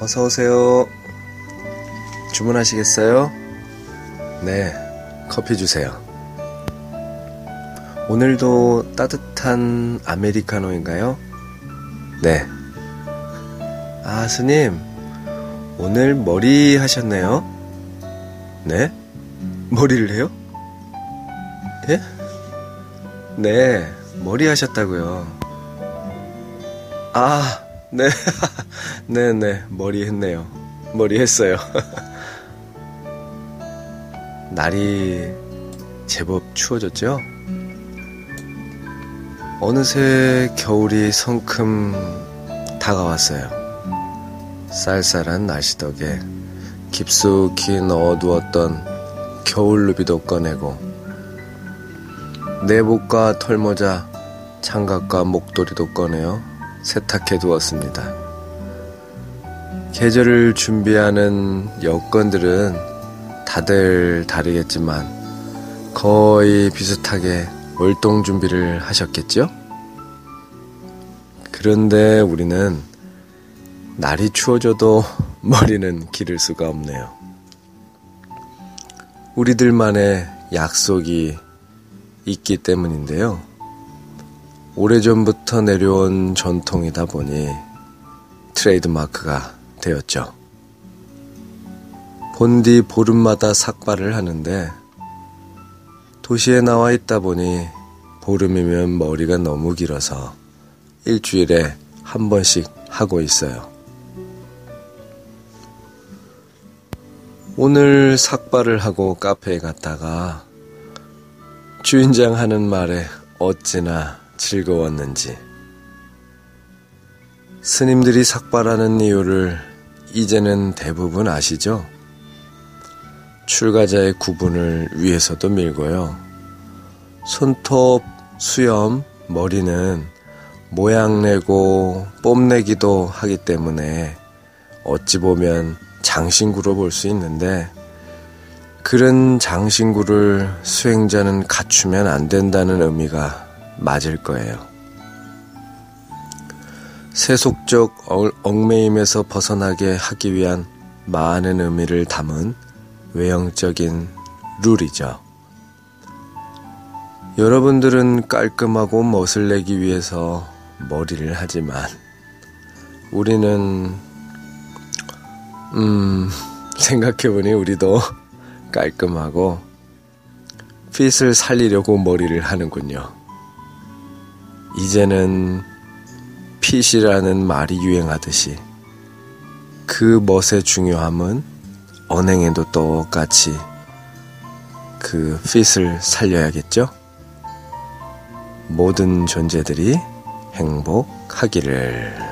어서 오세요. 주문하시겠어요? 네, 커피 주세요. 오늘도 따뜻한 아메리카노인가요? 네. 아, 스님, 오늘 머리 하셨네요? 네? 머리를 해요? 예? 네, 머리 하셨다고요. 아, 네. 네, 네. 머리 했네요. 머리 했어요. 날이 제법 추워졌죠? 어느새 겨울이 성큼 다가왔어요. 쌀쌀한 날씨 덕에 깊숙이 넣어두었던 겨울 루비도 꺼내고 내복과 털모자, 장갑과 목도리도 꺼내어 세탁해 두었습니다. 계절을 준비하는 여건들은 다들 다르겠지만 거의 비슷하게 월동 준비를 하셨겠죠? 그런데 우리는 날이 추워져도 머리는 기를 수가 없네요. 우리들만의 약속이 있기 때문인데요. 오래전부터 내려온 전통이다 보니 트레이드 마크가 되었죠. 본디 보름마다 삭발을 하는데 도시에 나와 있다 보니 보름이면 머리가 너무 길어서 일주일에 한 번씩 하고 있어요. 오늘 삭발을 하고 카페에 갔다가 주인장 하는 말에 어찌나 즐거웠는지 스님들이 삭발하는 이유를 이제는 대부분 아시죠? 출가자의 구분을 위해서도 밀고요. 손톱, 수염, 머리는 모양 내고 뽐내기도 하기 때문에 어찌 보면 장신구로 볼 수 있는데 그런 장신구를 수행자는 갖추면 안 된다는 의미가 맞을 거예요. 세속적 얽매임에서 벗어나게 하기 위한 많은 의미를 담은 외형적인 룰이죠. 여러분들은 깔끔하고 멋을 내기 위해서 머리를 하지만 우리는 음 생각해보니 우리도 깔끔하고 핏을 살리려고 머리를 하는군요. 이제는 핏이라는 말이 유행하듯이 그 멋의 중요함은 언행에도 똑같이 그 핏을 살려야겠죠? 모든 존재들이 행복하기를.